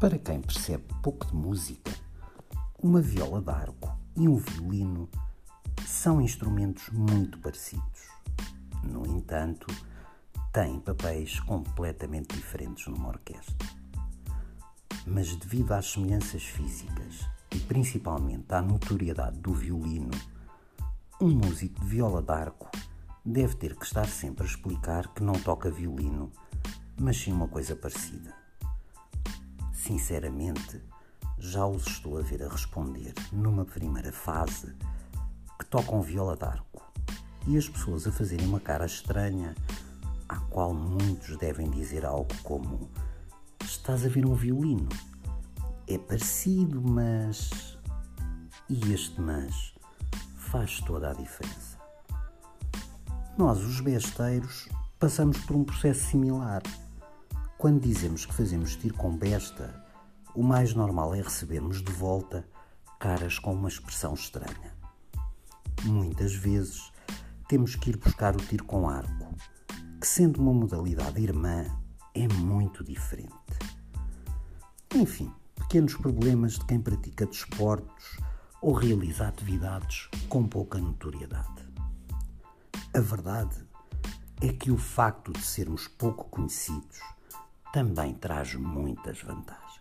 Para quem percebe pouco de música, uma viola d'arco e um violino são instrumentos muito parecidos. No entanto, têm papéis completamente diferentes numa orquestra. Mas devido às semelhanças físicas e principalmente à notoriedade do violino, um músico de viola d'arco deve ter que estar sempre a explicar que não toca violino, mas sim uma coisa parecida. Sinceramente, já os estou a ver a responder numa primeira fase que tocam viola d'arco e as pessoas a fazerem uma cara estranha, à qual muitos devem dizer algo como: Estás a ver um violino? É parecido, mas. E este mas faz toda a diferença. Nós, os besteiros, passamos por um processo similar. Quando dizemos que fazemos tiro com besta, o mais normal é recebermos de volta caras com uma expressão estranha. Muitas vezes temos que ir buscar o tiro com arco, que, sendo uma modalidade irmã, é muito diferente. Enfim, pequenos problemas de quem pratica desportos ou realiza atividades com pouca notoriedade. A verdade é que o facto de sermos pouco conhecidos também traz muitas vantagens.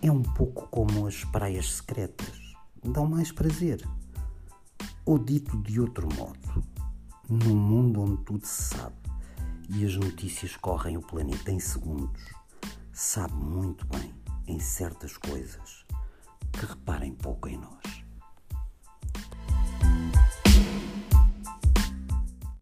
É um pouco como as praias secretas, dão mais prazer. Ou dito de outro modo, num mundo onde tudo se sabe e as notícias correm o planeta em segundos, sabe muito bem em certas coisas que reparem pouco em nós.